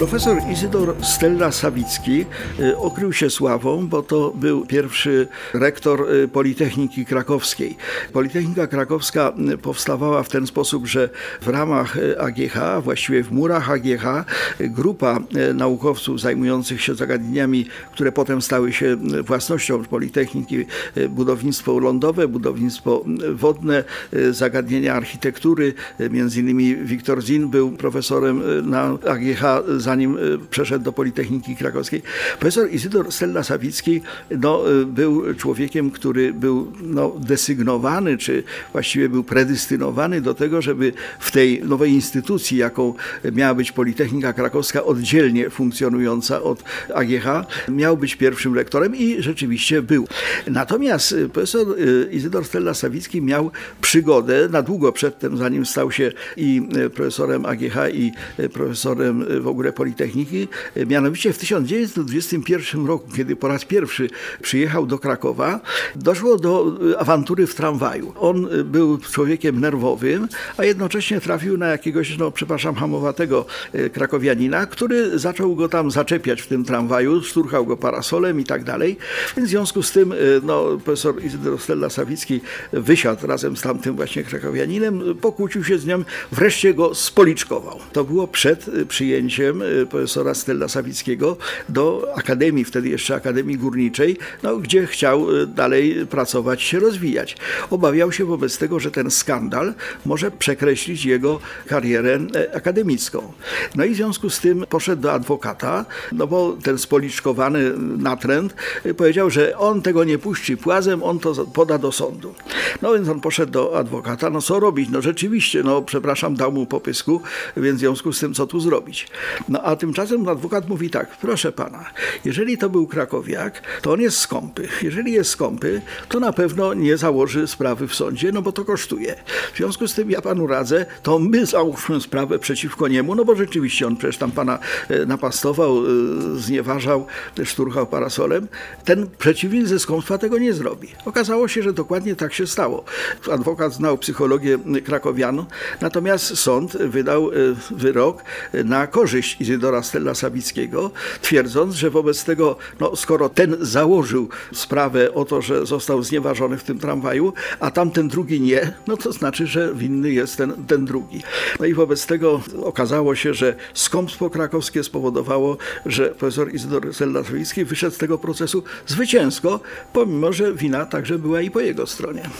Profesor Izydor Stella Sawicki y, okrył się sławą, bo to był pierwszy rektor y, Politechniki Krakowskiej. Politechnika Krakowska y, powstawała w ten sposób, że w ramach AGH, właściwie w murach AGH, grupa naukowców zajmujących się zagadnieniami, które potem stały się własnością Politechniki, budownictwo lądowe, budownictwo wodne, zagadnienia architektury, między innymi Wiktor Zin był profesorem na AGH, zanim y, przeszedł do Politechniki Krakowskiej. Profesor Izydor Stella Sawicki no, y, był człowiekiem, który był no, desygnowany, czy właściwie był predystynowany do tego, żeby w tej nowej instytucji, jaką miała być Politechnika Krakowska, oddzielnie funkcjonująca od AGH, miał być pierwszym rektorem i rzeczywiście był. Natomiast y, profesor Izydor Stella Sawicki miał przygodę na długo przedtem, zanim stał się i profesorem AGH, i profesorem w ogóle Politechniki. Y, Mianowicie w 1921 roku, kiedy po raz pierwszy przyjechał do Krakowa, doszło do y, awantury w tramwaju. On y, był człowiekiem nerwowym, a jednocześnie trafił na jakiegoś, no przepraszam, hamowatego krakowianina, który zaczął go tam zaczepiać w tym tramwaju, szturchał go parasolem i tak dalej. W związku z tym no, profesor Izydor Stella Sawicki wysiadł razem z tamtym właśnie krakowianinem, pokłócił się z nim, wreszcie go spoliczkował. To było przed przyjęciem profesora Stella Sawickiego do Akademii, wtedy jeszcze Akademii Górniczej, no, gdzie chciał y, dalej pracować, się rozwijać. Obawiał się wobec tego, że ten skandal może przekreślić jego karierę e, akademicką. No i w związku z tym poszedł do adwokata, no bo ten spoliczkowany natręt y, powiedział, że on tego nie puści płazem, on to poda do sądu. No więc on poszedł do adwokata, no co robić? No rzeczywiście, no przepraszam, dał mu popysku, więc w związku z tym co tu zrobić? No a tymczasem adwokat mówi tak, proszę pana, jeżeli to był krakowiak, to on jest skąpy. Jeżeli jest skąpy, to na pewno nie założy sprawy w sądzie, no bo to kosztuje. W związku z tym ja panu radzę, to my załóżmy sprawę przeciwko niemu, no bo rzeczywiście on przecież tam pana e, napastował, e, znieważał, szturchał parasolem. Ten przeciwnik ze skąpstwa tego nie zrobi. Okazało się, że dokładnie tak się stało. Adwokat znał psychologię krakowian, natomiast sąd wydał e, wyrok na korzyść Izydora Stella Sawickiego, twierdząc, że wobec tego, no, skoro ten założył sprawę o to, że został znieważony w tym tramwaju, a tamten drugi nie, no to znaczy, że winny jest ten, ten drugi. No i wobec tego okazało się, że skąpstwo krakowskie spowodowało, że profesor Izydor Stella Sawicki wyszedł z tego procesu zwycięsko, pomimo, że wina także była i po jego stronie.